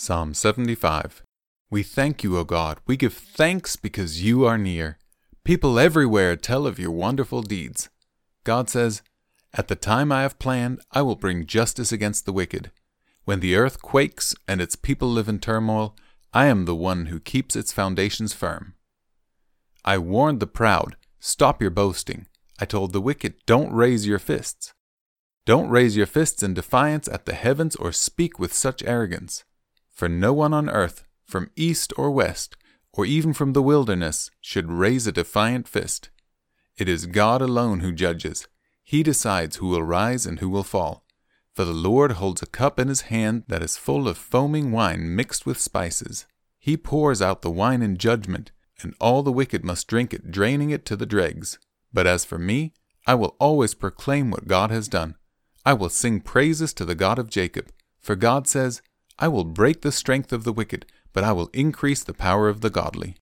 Psalm 75 We thank you, O God. We give thanks because you are near. People everywhere tell of your wonderful deeds. God says, At the time I have planned, I will bring justice against the wicked. When the earth quakes and its people live in turmoil, I am the one who keeps its foundations firm. I warned the proud, Stop your boasting. I told the wicked, Don't raise your fists. Don't raise your fists in defiance at the heavens or speak with such arrogance. For no one on earth, from east or west, or even from the wilderness, should raise a defiant fist. It is God alone who judges. He decides who will rise and who will fall. For the Lord holds a cup in his hand that is full of foaming wine mixed with spices. He pours out the wine in judgment, and all the wicked must drink it, draining it to the dregs. But as for me, I will always proclaim what God has done. I will sing praises to the God of Jacob. For God says, I will break the strength of the wicked, but I will increase the power of the godly.